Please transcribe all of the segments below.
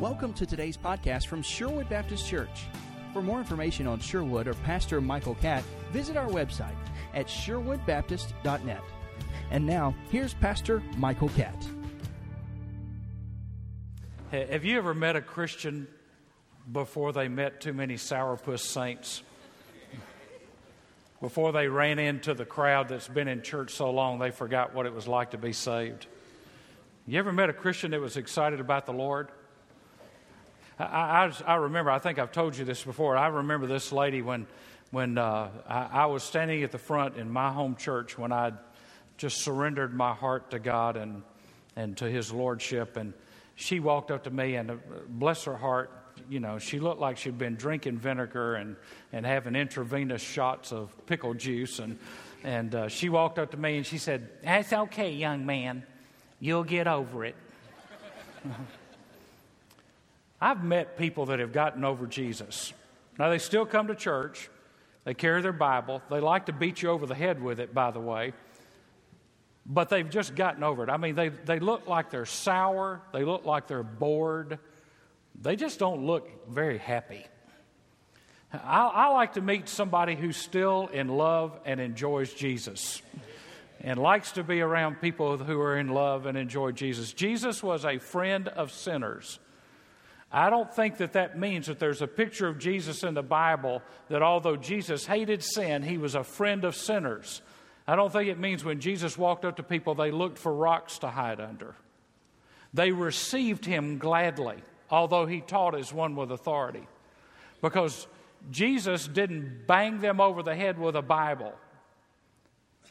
Welcome to today's podcast from Sherwood Baptist Church. For more information on Sherwood or Pastor Michael Catt, visit our website at sherwoodbaptist.net. And now, here's Pastor Michael Catt. Have you ever met a Christian before they met too many sourpuss saints? Before they ran into the crowd that's been in church so long they forgot what it was like to be saved? You ever met a Christian that was excited about the Lord? I, I, I remember, I think I've told you this before. I remember this lady when, when uh, I, I was standing at the front in my home church when I just surrendered my heart to God and, and to His Lordship. And she walked up to me, and uh, bless her heart, you know, she looked like she'd been drinking vinegar and, and having intravenous shots of pickle juice. And, and uh, she walked up to me and she said, That's okay, young man. You'll get over it. I've met people that have gotten over Jesus. Now, they still come to church, they carry their Bible, they like to beat you over the head with it, by the way, but they've just gotten over it. I mean, they, they look like they're sour, they look like they're bored, they just don't look very happy. I, I like to meet somebody who's still in love and enjoys Jesus and likes to be around people who are in love and enjoy Jesus. Jesus was a friend of sinners. I don't think that that means that there's a picture of Jesus in the Bible that although Jesus hated sin, he was a friend of sinners. I don't think it means when Jesus walked up to people, they looked for rocks to hide under. They received him gladly, although he taught as one with authority. Because Jesus didn't bang them over the head with a Bible.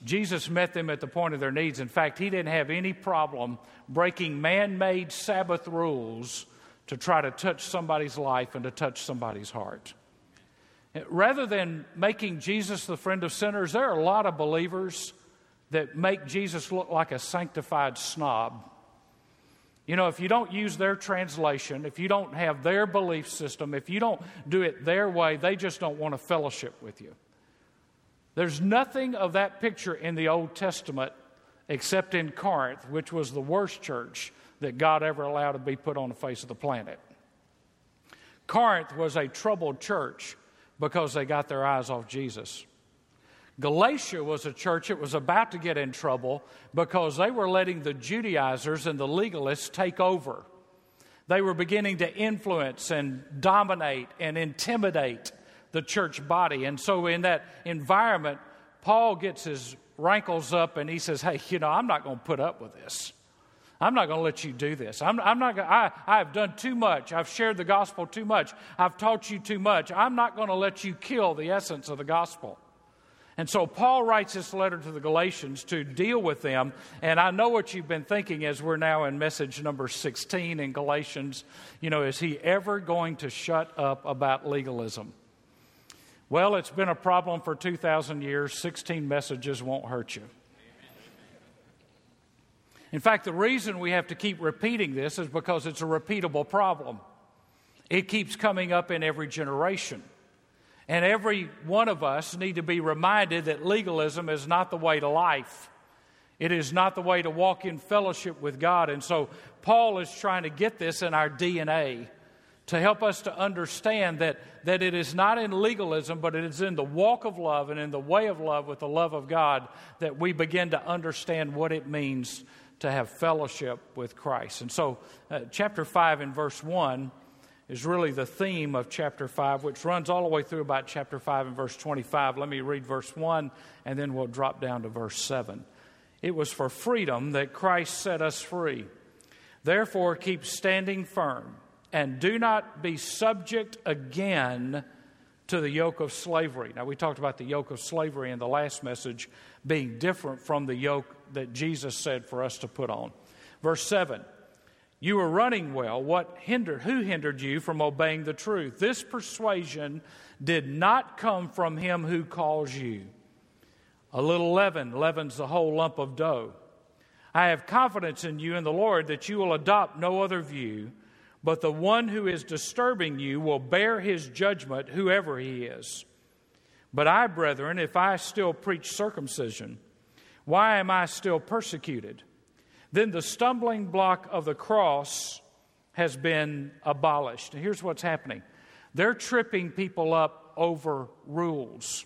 Jesus met them at the point of their needs. In fact, he didn't have any problem breaking man made Sabbath rules to try to touch somebody's life and to touch somebody's heart. Rather than making Jesus the friend of sinners, there are a lot of believers that make Jesus look like a sanctified snob. You know, if you don't use their translation, if you don't have their belief system, if you don't do it their way, they just don't want to fellowship with you. There's nothing of that picture in the Old Testament except in Corinth, which was the worst church that God ever allowed to be put on the face of the planet. Corinth was a troubled church because they got their eyes off Jesus. Galatia was a church that was about to get in trouble because they were letting the Judaizers and the legalists take over. They were beginning to influence and dominate and intimidate the church body. And so, in that environment, Paul gets his rankles up and he says, Hey, you know, I'm not going to put up with this. I'm not going to let you do this. I'm, I'm not I, I have done too much. I've shared the gospel too much. I've taught you too much. I'm not going to let you kill the essence of the gospel. And so Paul writes this letter to the Galatians to deal with them. And I know what you've been thinking as we're now in message number 16 in Galatians. You know, is he ever going to shut up about legalism? Well, it's been a problem for 2,000 years. 16 messages won't hurt you. In fact, the reason we have to keep repeating this is because it's a repeatable problem. It keeps coming up in every generation. And every one of us need to be reminded that legalism is not the way to life. It is not the way to walk in fellowship with God. And so Paul is trying to get this in our DNA to help us to understand that, that it is not in legalism, but it is in the walk of love and in the way of love with the love of God that we begin to understand what it means to have fellowship with Christ. And so, uh, chapter 5 and verse 1 is really the theme of chapter 5, which runs all the way through about chapter 5 and verse 25. Let me read verse 1, and then we'll drop down to verse 7. It was for freedom that Christ set us free. Therefore, keep standing firm, and do not be subject again to the yoke of slavery. Now, we talked about the yoke of slavery in the last message being different from the yoke that Jesus said for us to put on. Verse 7 You were running well. What hindered, who hindered you from obeying the truth? This persuasion did not come from him who calls you. A little leaven leavens the whole lump of dough. I have confidence in you and the Lord that you will adopt no other view, but the one who is disturbing you will bear his judgment, whoever he is. But I, brethren, if I still preach circumcision, why am I still persecuted? Then the stumbling block of the cross has been abolished. And here's what's happening they're tripping people up over rules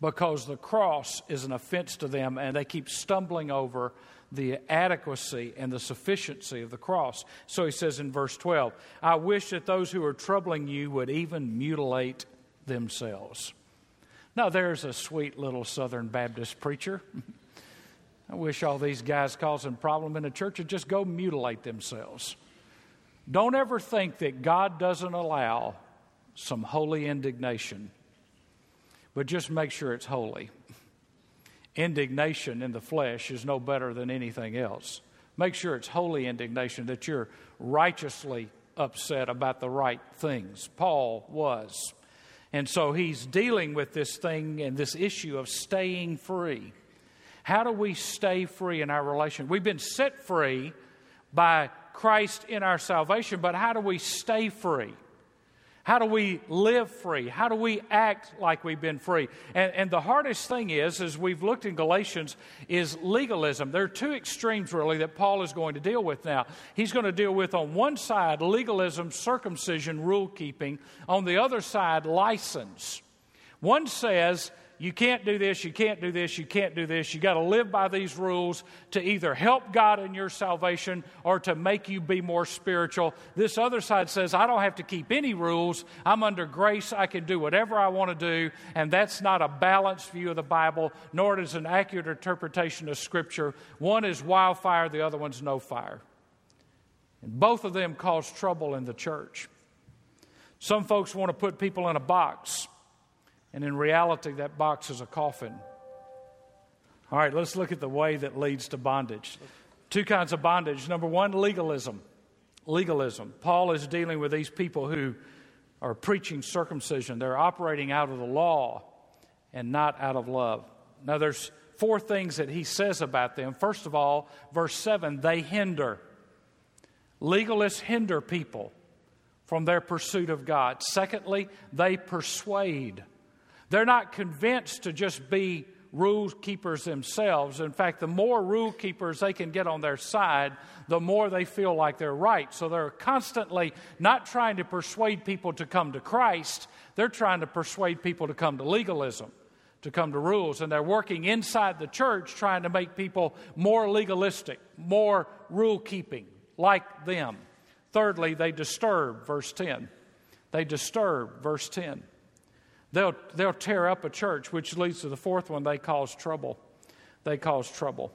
because the cross is an offense to them and they keep stumbling over the adequacy and the sufficiency of the cross. So he says in verse 12, I wish that those who are troubling you would even mutilate themselves. Now, there's a sweet little Southern Baptist preacher. I wish all these guys causing problem in the church would just go mutilate themselves. Don't ever think that God doesn't allow some holy indignation, but just make sure it's holy. Indignation in the flesh is no better than anything else. Make sure it's holy indignation, that you're righteously upset about the right things. Paul was. And so he's dealing with this thing and this issue of staying free. How do we stay free in our relation? We've been set free by Christ in our salvation, but how do we stay free? How do we live free? How do we act like we've been free? And, and, the hardest thing is, as we've looked in Galatians, is legalism. There are two extremes, really, that Paul is going to deal with now. He's going to deal with, on one side, legalism, circumcision, rule keeping, on the other side, license. One says, you can't do this, you can't do this, you can't do this. You got to live by these rules to either help God in your salvation or to make you be more spiritual. This other side says, I don't have to keep any rules. I'm under grace. I can do whatever I want to do. And that's not a balanced view of the Bible, nor is an accurate interpretation of Scripture. One is wildfire, the other one's no fire. And both of them cause trouble in the church. Some folks want to put people in a box. And in reality, that box is a coffin. All right, let's look at the way that leads to bondage. Two kinds of bondage. Number one, legalism. Legalism. Paul is dealing with these people who are preaching circumcision. They're operating out of the law and not out of love. Now, there's four things that he says about them. First of all, verse 7 they hinder. Legalists hinder people from their pursuit of God. Secondly, they persuade. They're not convinced to just be rule keepers themselves. In fact, the more rule keepers they can get on their side, the more they feel like they're right. So they're constantly not trying to persuade people to come to Christ, they're trying to persuade people to come to legalism, to come to rules. And they're working inside the church trying to make people more legalistic, more rule keeping, like them. Thirdly, they disturb, verse 10. They disturb, verse 10. They'll, they'll tear up a church, which leads to the fourth one they cause trouble. They cause trouble.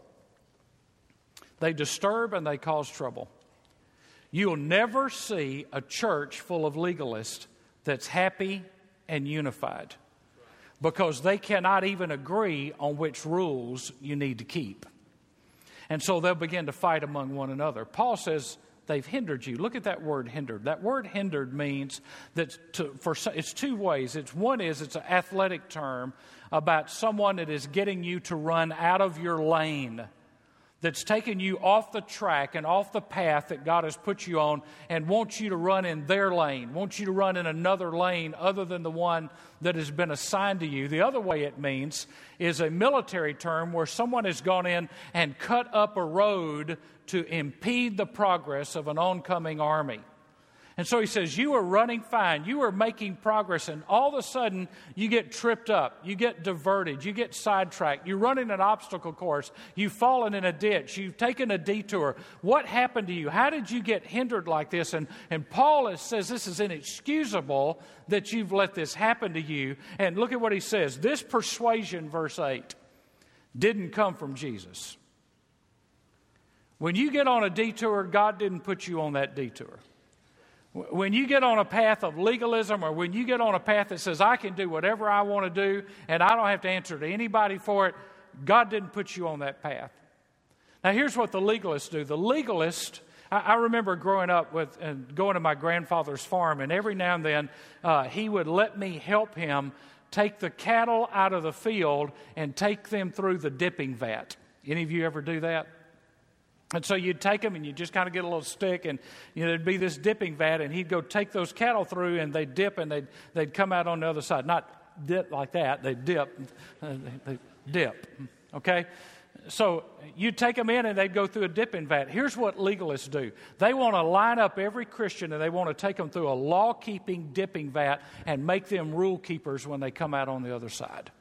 They disturb and they cause trouble. You'll never see a church full of legalists that's happy and unified because they cannot even agree on which rules you need to keep. And so they'll begin to fight among one another. Paul says, they've hindered you. Look at that word hindered. That word hindered means that to, for it's two ways. It's one is it's an athletic term about someone that is getting you to run out of your lane that's taken you off the track and off the path that God has put you on and wants you to run in their lane, wants you to run in another lane other than the one that has been assigned to you. The other way it means is a military term where someone has gone in and cut up a road to impede the progress of an oncoming army. And so he says, You are running fine. You are making progress. And all of a sudden, you get tripped up. You get diverted. You get sidetracked. You're running an obstacle course. You've fallen in a ditch. You've taken a detour. What happened to you? How did you get hindered like this? And, and Paul says this is inexcusable that you've let this happen to you. And look at what he says. This persuasion, verse 8, didn't come from Jesus. When you get on a detour, God didn't put you on that detour. When you get on a path of legalism or when you get on a path that says, I can do whatever I want to do and I don't have to answer to anybody for it, God didn't put you on that path. Now, here's what the legalists do. The legalist, I, I remember growing up with and going to my grandfather's farm, and every now and then uh, he would let me help him take the cattle out of the field and take them through the dipping vat. Any of you ever do that? And so you'd take them and you'd just kind of get a little stick, and you know, there'd be this dipping vat, and he'd go take those cattle through, and they'd dip, and they'd, they'd come out on the other side. Not dip like that, they'd dip. Uh, they dip, okay? so you'd take them in and they'd go through a dipping vat. Here's what legalists do they want to line up every Christian and they want to take them through a law keeping dipping vat and make them rule keepers when they come out on the other side.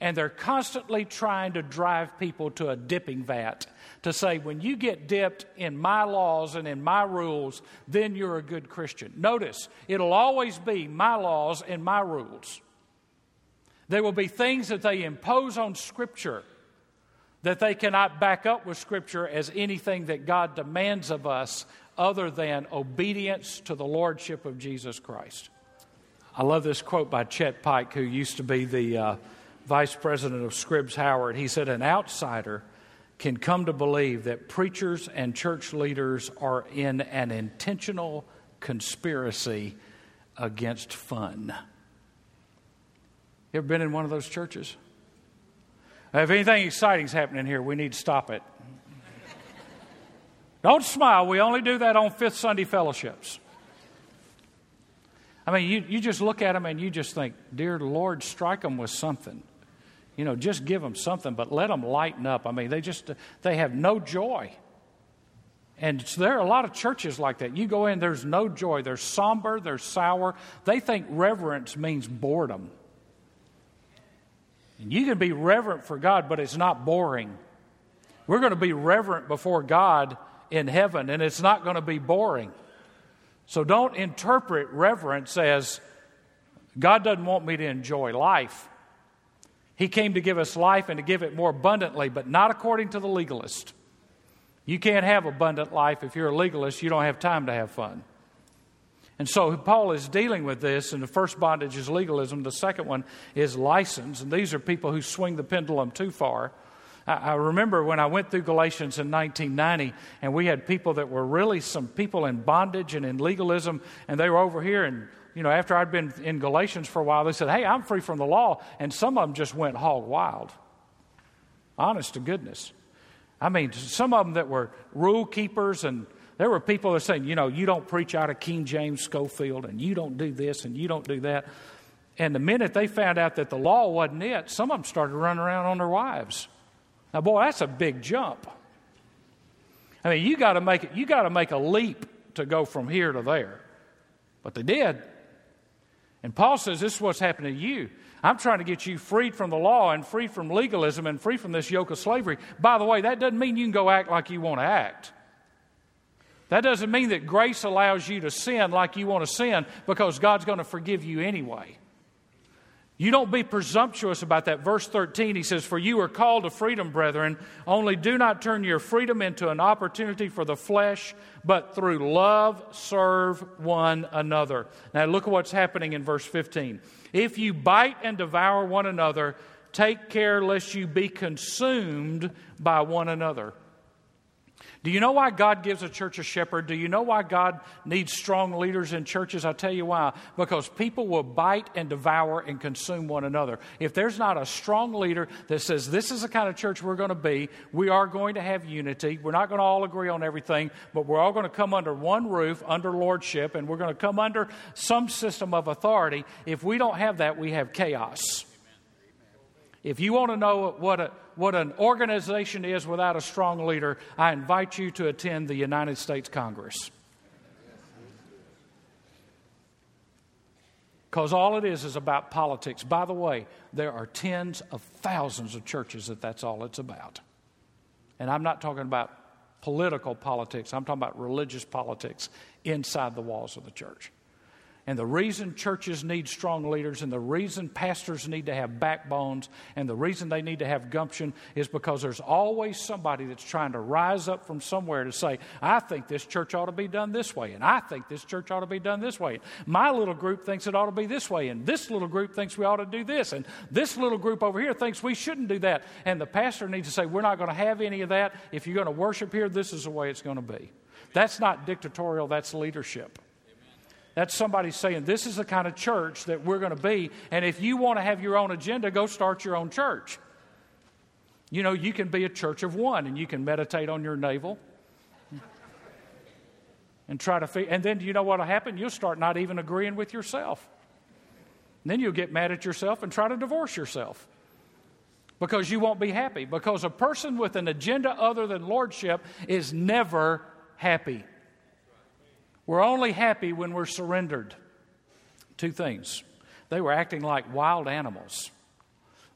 And they're constantly trying to drive people to a dipping vat to say, when you get dipped in my laws and in my rules, then you're a good Christian. Notice, it'll always be my laws and my rules. There will be things that they impose on Scripture that they cannot back up with Scripture as anything that God demands of us other than obedience to the Lordship of Jesus Christ. I love this quote by Chet Pike, who used to be the uh, vice president of Scripps Howard. He said, An outsider can come to believe that preachers and church leaders are in an intentional conspiracy against fun. You ever been in one of those churches? If anything exciting is happening here, we need to stop it. Don't smile. We only do that on Fifth Sunday fellowships. I mean, you, you just look at them and you just think, Dear Lord, strike them with something. You know, just give them something, but let them lighten up. I mean, they just, they have no joy. And there are a lot of churches like that. You go in, there's no joy. They're somber, they're sour. They think reverence means boredom. And you can be reverent for God, but it's not boring. We're going to be reverent before God in heaven, and it's not going to be boring. So don't interpret reverence as God doesn't want me to enjoy life. He came to give us life and to give it more abundantly, but not according to the legalist. You can't have abundant life if you're a legalist, you don't have time to have fun. And so Paul is dealing with this, and the first bondage is legalism, the second one is license, and these are people who swing the pendulum too far. I, remember when I went through Galatians in 1990, and we had people that were really some people in bondage and in legalism, and they were over here, and you know, after I'd been in Galatians for a while, they said, Hey, I'm free from the law, and some of them just went hog wild. Honest to goodness. I mean, some of them that were rule keepers and there were people that were saying, you know, you don't preach out of King James Scofield, and you don't do this and you don't do that. And the minute they found out that the law wasn't it, some of them started running around on their wives. Now, boy, that's a big jump. I mean, you got to make it, you got to make a leap to go from here to there. But they did. And Paul says this is what's happening to you. I'm trying to get you freed from the law and free from legalism and free from this yoke of slavery. By the way, that doesn't mean you can go act like you want to act. That doesn't mean that grace allows you to sin like you want to sin because God's going to forgive you anyway. You don't be presumptuous about that. Verse 13, he says, For you are called to freedom, brethren, only do not turn your freedom into an opportunity for the flesh, but through love serve one another. Now look at what's happening in verse 15. If you bite and devour one another, take care lest you be consumed by one another. Do you know why God gives a church a shepherd? Do you know why God needs strong leaders in churches? I'll tell you why. Because people will bite and devour and consume one another. If there's not a strong leader that says, This is the kind of church we're going to be, we are going to have unity. We're not going to all agree on everything, but we're all going to come under one roof, under lordship, and we're going to come under some system of authority. If we don't have that, we have chaos. If you want to know what a what an organization is without a strong leader, I invite you to attend the United States Congress. Because all it is is about politics. By the way, there are tens of thousands of churches that that's all it's about. And I'm not talking about political politics, I'm talking about religious politics inside the walls of the church. And the reason churches need strong leaders and the reason pastors need to have backbones and the reason they need to have gumption is because there's always somebody that's trying to rise up from somewhere to say, I think this church ought to be done this way, and I think this church ought to be done this way. My little group thinks it ought to be this way, and this little group thinks we ought to do this, and this little group over here thinks we shouldn't do that. And the pastor needs to say, We're not going to have any of that. If you're going to worship here, this is the way it's going to be. That's not dictatorial, that's leadership. That's somebody saying, This is the kind of church that we're going to be. And if you want to have your own agenda, go start your own church. You know, you can be a church of one and you can meditate on your navel and try to. And then you know what will happen? You'll start not even agreeing with yourself. And then you'll get mad at yourself and try to divorce yourself. because you won't be happy. Because a person with an agenda other than lordship is never happy. We're only happy when we're surrendered. Two things. They were acting like wild animals.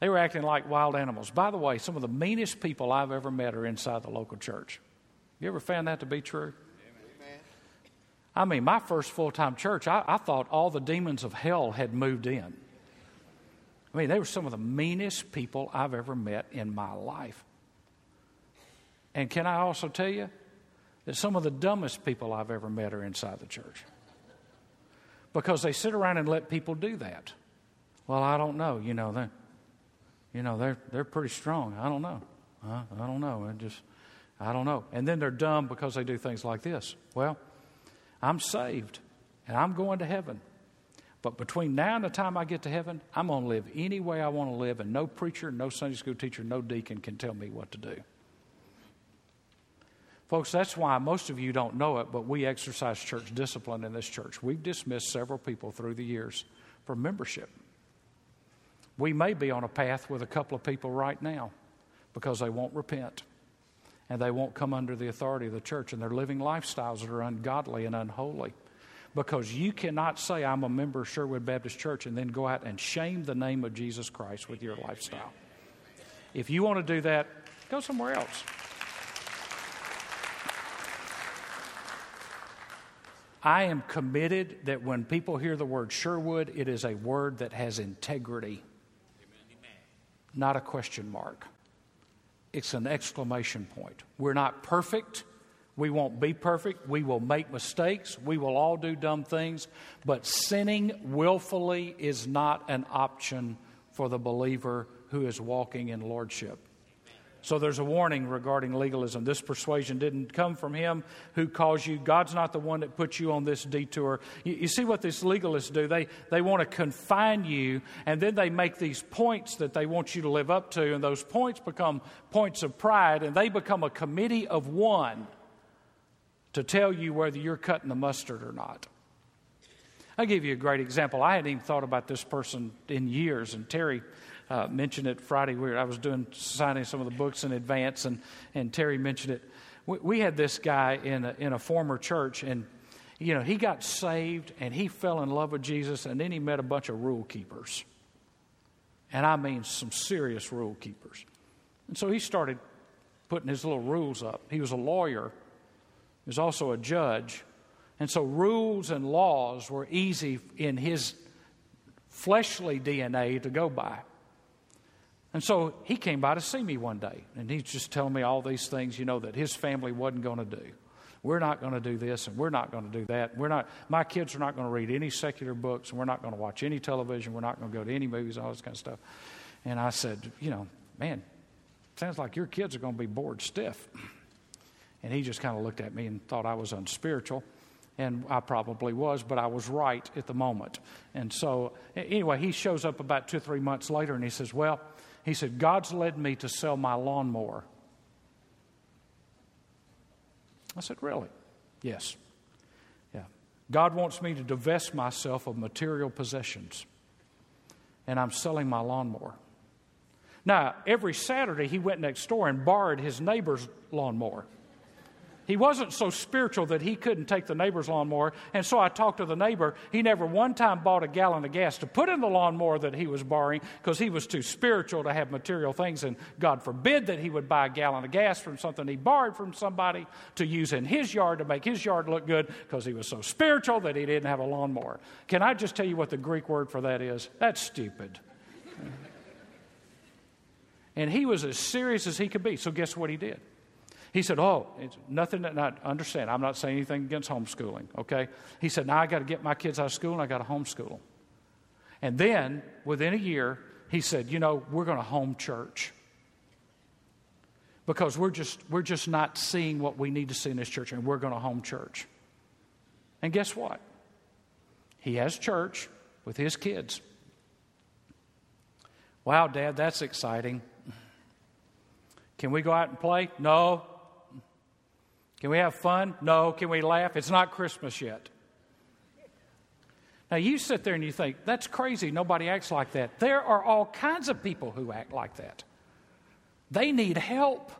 They were acting like wild animals. By the way, some of the meanest people I've ever met are inside the local church. You ever found that to be true? I mean, my first full time church, I, I, thought all the demons of hell had moved in. I mean, they were some of the meanest people I've ever met in my life. And can I also tell you that some of the dumbest people I've ever met are inside the church? Because they sit around and let people do that. Well, I don't know. You know, they're, you know, they're, they're pretty strong. I don't know. I don't know. I just, I don't know. And then they're dumb because they do things like this. Well, I'm saved and I'm going to heaven. But between now and the time I get to heaven, I'm going to live any way I want to live, and no preacher, no Sunday school teacher, no deacon can tell me what to do. Folks, that's why most of you don't know it, but we exercise church discipline in this church. We've dismissed several people through the years for membership. We may be on a path with a couple of people right now because they won't repent and they won't come under the authority of the church, and they're living lifestyles that are ungodly and unholy. Because you cannot say, I'm a member of Sherwood Baptist Church, and then go out and shame the name of Jesus Christ with your lifestyle. If you want to do that, go somewhere else. I am committed that when people hear the word Sherwood, it is a word that has integrity, not a question mark it's an exclamation point. We're not perfect. We won't be perfect. We will make mistakes. We will all do dumb things. But sinning willfully is not an option for the believer who is walking in lordship. So there's a warning regarding legalism. This persuasion didn't come from him who calls you. God's not the one that puts you on this detour. You, you, see what these legalists do? They, they want to confine you, and then they make these points that they want you to live up to, and those points become points of pride, and they become a committee of one to tell you whether you're cutting the mustard or not. I'll give you a great example. I hadn't even thought about this person in years, and Terry uh, mentioned it Friday. We were, I was doing signing some of the books in advance, and, and Terry mentioned it. We, we had this guy in a, in a former church, and you know he got saved and he fell in love with Jesus, and then he met a bunch of rule keepers, and I mean some serious rule keepers. And so he started putting his little rules up. He was a lawyer. He was also a judge. And so rules and laws were easy in his fleshly DNA to go by. And so he came by to see me one day, and he's just telling me all these things, you know, that his family wasn't going to do. We're not going to do this, and we're not going to do that. We're not. My kids are not going to read any secular books, and we're not going to watch any television. We're not going to go to any movies, all this kind of stuff. And I said, you know, man, sounds like your kids are going to be bored stiff. And he just kind of looked at me and thought I was unspiritual. And I probably was, but I was right at the moment. And so, anyway, he shows up about two or three months later and he says, Well, he said, God's led me to sell my lawnmower. I said, Really? Yes. Yeah. God wants me to divest myself of material possessions, and I'm selling my lawnmower. Now, every Saturday, he went next door and borrowed his neighbor's lawnmower. He wasn't so spiritual that he couldn't take the neighbor's lawnmower. And so I talked to the neighbor. He never one time bought a gallon of gas to put in the lawnmower that he was borrowing because he was too spiritual to have material things. And God forbid that he would buy a gallon of gas from something he borrowed from somebody to use in his yard to make his yard look good because he was so spiritual that he didn't have a lawnmower. Can I just tell you what the Greek word for that is? That's stupid. and he was as serious as he could be. So guess what he did? He said, Oh, it's nothing that I understand. I'm not saying anything against homeschooling, okay? He said, Now I got to get my kids out of school and I got to homeschool And then within a year, he said, You know, we're going to home church because we're just, we're just not seeing what we need to see in this church and we're going to home church. And guess what? He has church with his kids. Wow, Dad, that's exciting. Can we go out and play? No. Can we have fun? No. Can we laugh? It's not Christmas yet. Now, you sit there and you think, that's crazy. Nobody acts like that. There are all kinds of people who act like that. They need help.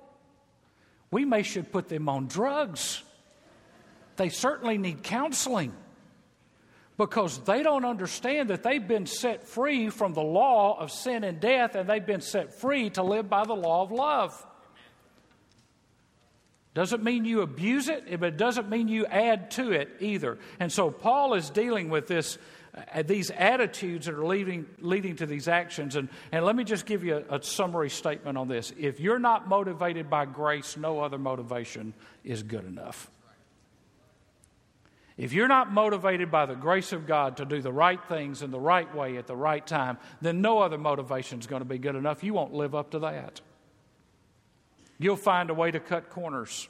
We may should put them on drugs. They certainly need counseling because they don't understand that they've been set free from the law of sin and death and they've been set free to live by the law of love. Doesn't mean you abuse it, but it doesn't mean you add to it either. And so Paul is dealing with this, uh, these attitudes that are leading, leading to these actions. And, and let me just give you a, a summary statement on this. If you're not motivated by grace, no other motivation is good enough. If you're not motivated by the grace of God to do the right things in the right way at the right time, then no other motivation is going to be good enough. You won't live up to that. You'll find a way to cut corners.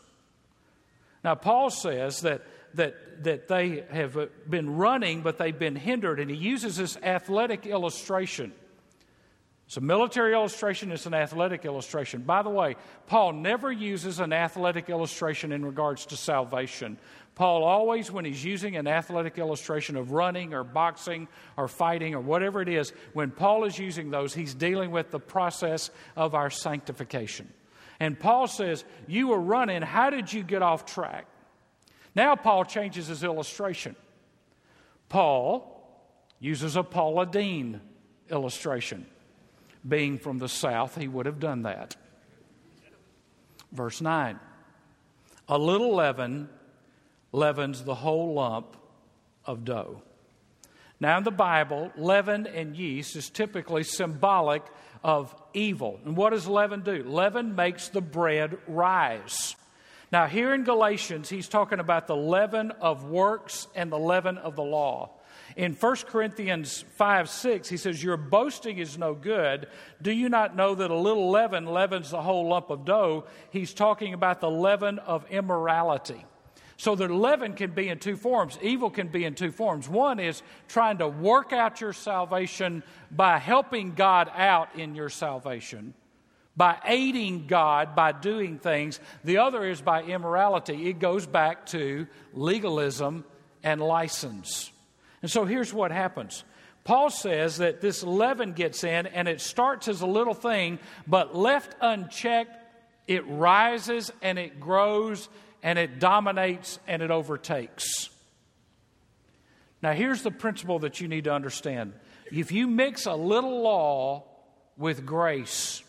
Now, Paul says that, that, that they have been running, but they've been hindered, and he uses this athletic illustration. It's a military illustration, it's an athletic illustration. By the way, Paul never uses an athletic illustration in regards to salvation. Paul always, when he's using an athletic illustration of running or boxing or fighting or whatever it is, when Paul is using those, he's dealing with the process of our sanctification. And Paul says, You were running. How did you get off track? Now, Paul changes his illustration. Paul uses a Paula Deen illustration. Being from the south, he would have done that. Verse 9 A little leaven leavens the whole lump of dough. Now, in the Bible, leaven and yeast is typically symbolic of evil. And what does leaven do? Leaven makes the bread rise. Now, here in Galatians, he's talking about the leaven of works and the leaven of the law. In 1 Corinthians 5 6, he says, Your boasting is no good. Do you not know that a little leaven leavens the whole lump of dough? He's talking about the leaven of immorality. So the leaven can be in two forms. Evil can be in two forms. One is trying to work out your salvation by helping God out in your salvation, by aiding God by doing things. The other is by immorality. It goes back to legalism and license. And so here's what happens. Paul says that this leaven gets in and it starts as a little thing, but left unchecked, it rises and it grows and it dominates and it overtakes. Now, here's the principle that you need to understand. If you mix a little law with grace,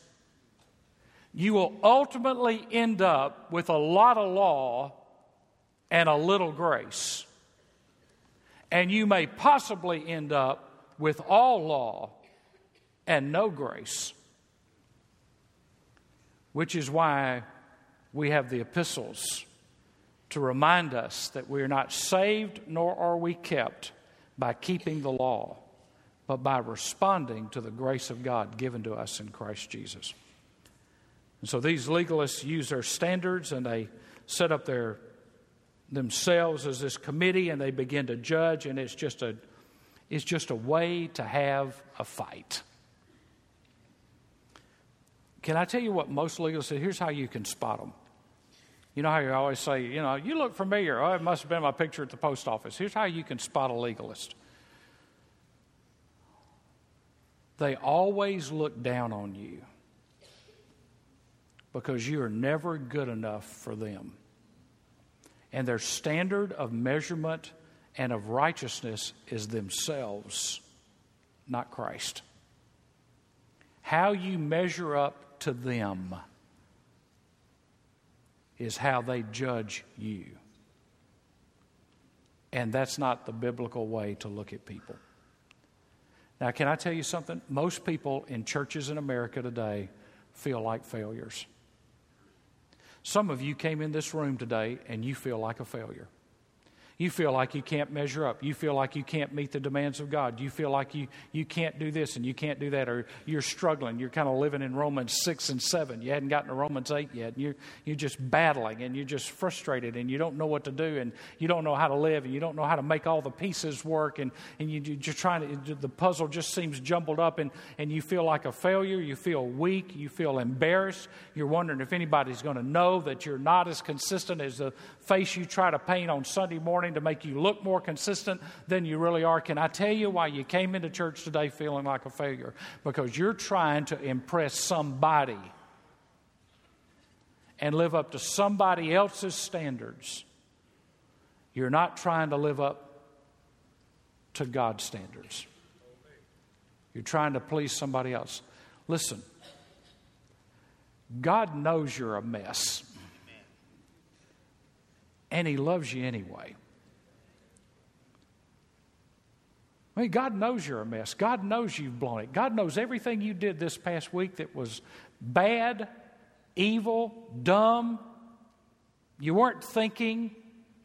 you will ultimately end up with a lot of law and a little grace. And you may possibly end up with all law and no grace. Which is why we have the epistles to remind us that we are not saved nor are we kept by keeping the law, but by responding to the grace of God given to us in Christ Jesus. And so these legalists use their standards and they set up their themselves as this committee and they begin to judge and it's just a it's just a way to have a fight. Can I tell you what most legalists say? Here's how you can spot them. You know how you always say, you know, you look familiar. Oh, it must have been my picture at the post office. Here's how you can spot a legalist they always look down on you because you are never good enough for them. And their standard of measurement and of righteousness is themselves, not Christ. How you measure up to them is how they judge you. And that's not the biblical way to look at people. Now, can I tell you something? Most people in churches in America today feel like failures. Some of you came in this room today and you feel like a failure. You feel like you can't measure up. You feel like you can't meet the demands of God. You feel like you, you can't do this and you can't do that, or you're struggling. You're kind of living in Romans 6 and 7. You hadn't gotten to Romans 8 yet. And you're, you're just battling and you're just frustrated and you don't know what to do and you don't know how to live and you don't know how to make all the pieces work and, and you, you're trying to, the puzzle just seems jumbled up and, and you feel like a failure. You feel weak. You feel embarrassed. You're wondering if anybody's going to know that you're not as consistent as the face you try to paint on Sunday morning to make you look more consistent than you really are. Can I tell you why you came into church today feeling like a failure? Because you're trying to impress somebody and live up to somebody else's standards, you're not trying to live up to God's standards. You're trying to please somebody else. Listen, God knows you're a mess, and He loves you anyway. I mean, God knows you're a mess. God knows you've blown it. God knows everything you did this past week that was bad, evil, dumb. You weren't thinking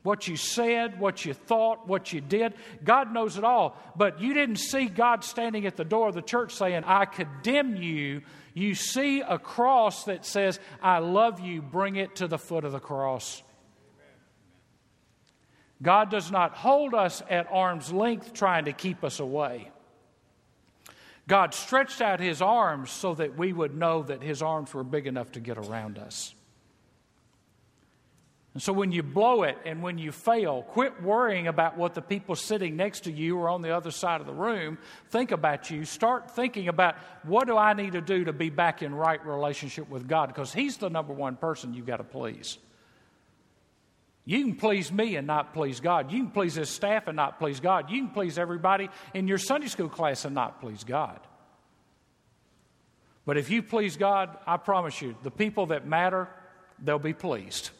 what you said, what you thought, what you did. God knows it all. But you didn't see God standing at the door of the church saying, I condemn you. You see a cross that says, I love you. Bring it to the foot of the cross. God does not hold us at arm's length trying to keep us away. God stretched out his arms so that we would know that his arms were big enough to get around us. And so when you blow it and when you fail, quit worrying about what the people sitting next to you or on the other side of the room think about you. Start thinking about what do I need to do to be back in right relationship with God because he's the number one person you've got to please. You can please me and not please God. You can please this staff and not please God. You can please everybody in your Sunday school class and not please God. But if you please God, I promise you, the people that matter, they'll be pleased.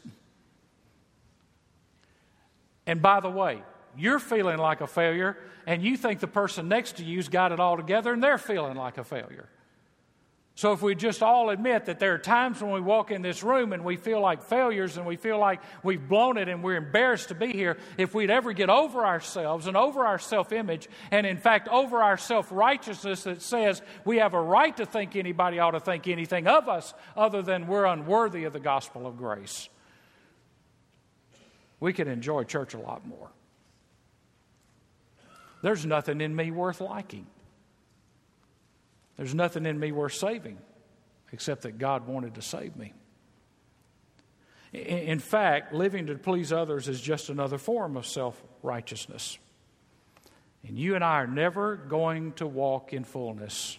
And by the way, you're feeling like a failure, and you think the person next to you's got it all together, and they're feeling like a failure. So, if we just all admit that there are times when we walk in this room and we feel like failures and we feel like we've blown it and we're embarrassed to be here, if we'd ever get over ourselves and over our self image, and in fact over our self righteousness that says we have a right to think anybody ought to think anything of us other than we're unworthy of the gospel of grace, we could enjoy church a lot more. There's nothing in me worth liking. There's nothing in me worth saving except that God wanted to save me. In fact, living to please others is just another form of self righteousness. And you and I are never going to walk in fullness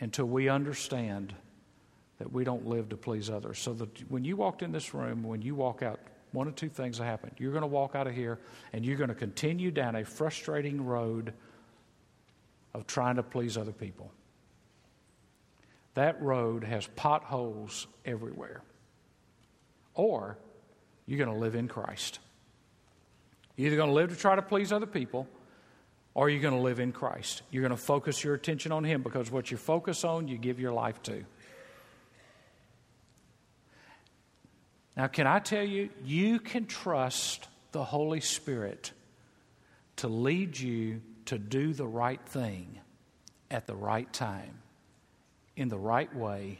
until we understand that we don't live to please others. So that when you walked in this room, when you walk out, one of two things will happen. You're going to walk out of here and you're going to continue down a frustrating road of trying to please other people. That road has potholes everywhere. Or you're going to live in Christ. You're either going to live to try to please other people or you're going to live in Christ. You're going to focus your attention on Him because what you focus on, you give your life to. Now, can I tell you, you can trust the Holy Spirit to lead you to do the right thing at the right time, in the right way,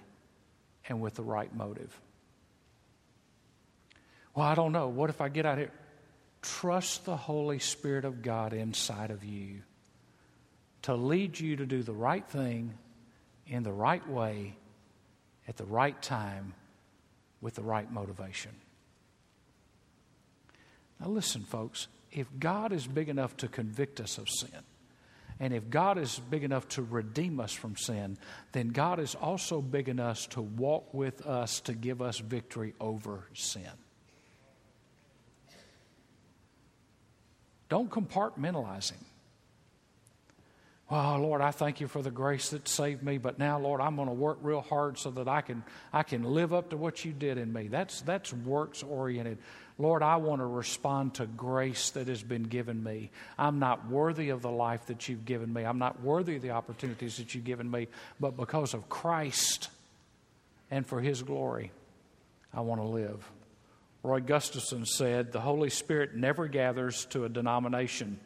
and with the right motive. Well, I don't know. What if I get out here? Trust the Holy Spirit of God inside of you to lead you to do the right thing in the right way at the right time with the right motivation. Now, listen, folks if God is big enough to convict us of sin, and if God is big enough to redeem us from sin, then God is also big enough to walk with us to give us victory over sin. Don't compartmentalize Him. Oh, Lord, I thank you for the grace that saved me, but now, Lord, I'm going to work real hard so that I can, I can live up to what you did in me. That's, that's works oriented. Lord, I want to respond to grace that has been given me. I'm not worthy of the life that you've given me. I'm not worthy of the opportunities that you've given me, but because of Christ and for his glory, I want to live. Roy Gustafson said, The Holy Spirit never gathers to a denomination,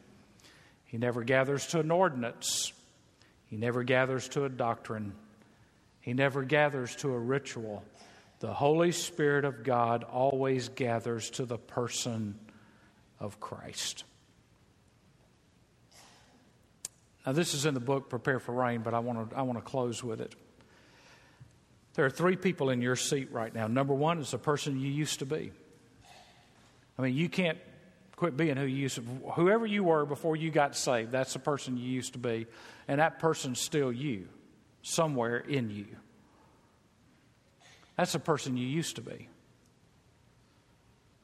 He never gathers to an ordinance, He never gathers to a doctrine, He never gathers to a ritual. The Holy Spirit of God always gathers to the person of Christ. Now, this is in the book Prepare for Rain, but I want to, I want to close with it. There are three people in your seat right now. Number one is the person you used to be. I mean, you can't quit being who you used to Whoever you were before you got saved, that's the person you used to be. And that person's still you, somewhere in you. That's the person you used to be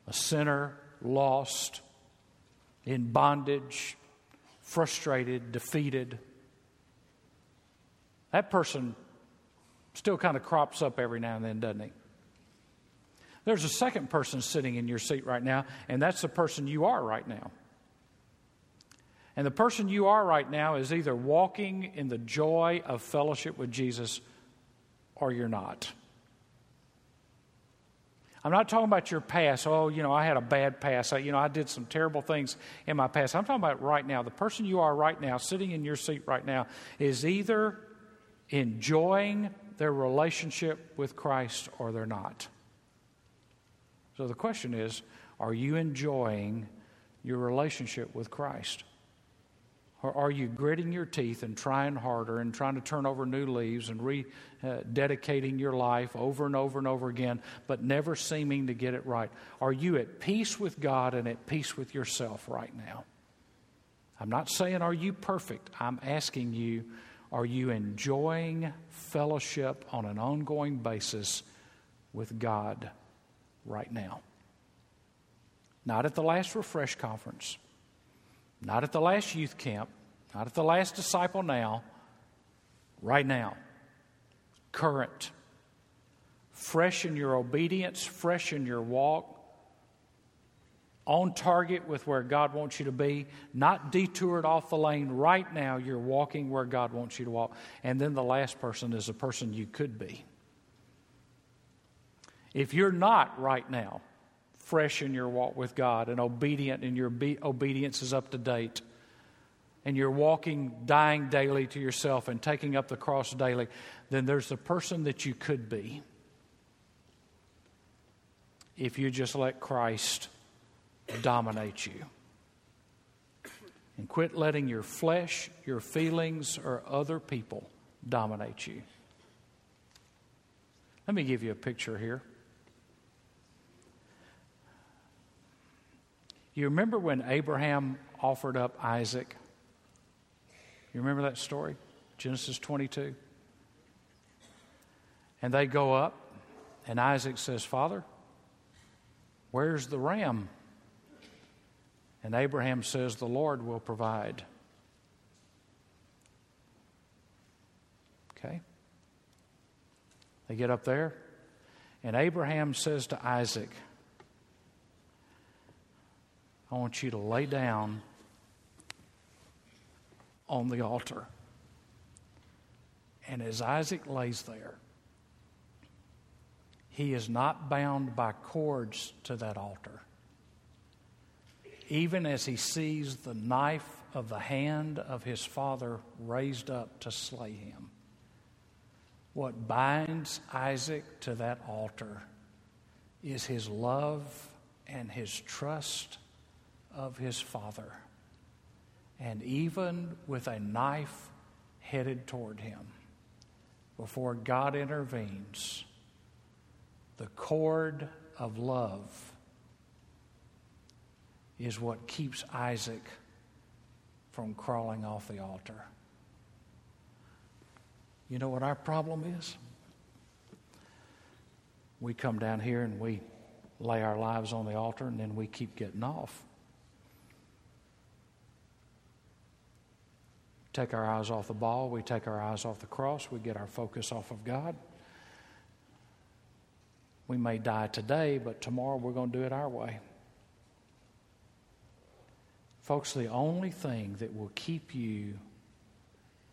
a sinner, lost, in bondage, frustrated, defeated. That person still kind of crops up every now and then, doesn't he? There's a second person sitting in your seat right now, and that's the person you are right now. And the person you are right now is either walking in the joy of fellowship with Jesus or you're not. I'm not talking about your past. Oh, you know, I had a bad past. I, you know, I did some terrible things in my past. I'm talking about right now. The person you are right now, sitting in your seat right now, is either enjoying their relationship with Christ or they're not. So the question is are you enjoying your relationship with Christ? Or are you gritting your teeth and trying harder and trying to turn over new leaves and rededicating uh, your life over and over and over again, but never seeming to get it right? Are you at peace with God and at peace with yourself right now? I'm not saying, are you perfect? I'm asking you, are you enjoying fellowship on an ongoing basis with God right now? Not at the last refresh conference not at the last youth camp, not at the last disciple now, right now. Current. Fresh in your obedience, fresh in your walk, on target with where God wants you to be, not detoured off the lane. Right now, you're walking where God wants you to walk. And then the last person is the person you could be. If you're not right now, fresh in your walk with God and obedient, and your be- obedience is up to date, and you're walking, dying daily to yourself and taking up the cross daily, then there's the person that you could be if you just let Christ dominate you. And quit letting your flesh, your feelings, or other people dominate you. Let me give you a picture here. You remember when Abraham offered up Isaac? You remember that story? Genesis 22. And they go up, and Isaac says, Father, where's the ram? And Abraham says, The Lord will provide. Okay? They get up there, and Abraham says to Isaac, I want you to lay down on the altar. And as Isaac lays there, he is not bound by cords to that altar. Even as he sees the knife of the hand of his father raised up to slay him, what binds Isaac to that altar is his love and his trust of his father. And even with a knife headed toward him, before God intervenes, the cord of love is what keeps Isaac from crawling off the altar. You know what our problem is? We come down here and we lay our lives on the altar and then we keep getting off. Take our eyes off the ball, we take our eyes off the cross, we get our focus off of God. We may die today, but tomorrow we're going to do it our way. Folks, the only thing that will keep you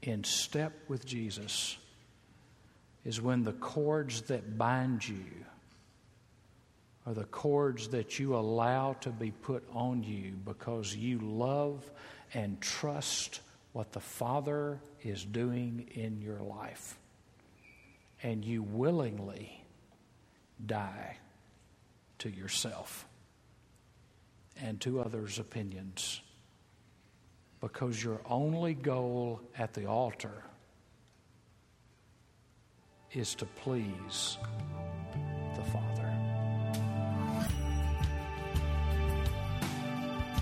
in step with Jesus is when the cords that bind you are the cords that you allow to be put on you because you love and trust what the Father is doing in your life. And you willingly die to yourself and to others' opinions because your only goal at the altar is to please the Father.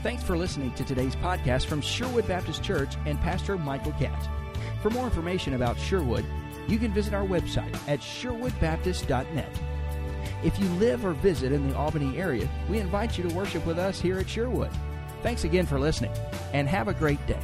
Thanks for listening to today's podcast from Sherwood Baptist Church and Pastor Michael Catt. For more information about Sherwood, you can visit our website at sherwoodbaptist.net. If you live or visit in the Albany area, we invite you to worship with us here at Sherwood. Thanks again for listening, and have a great day.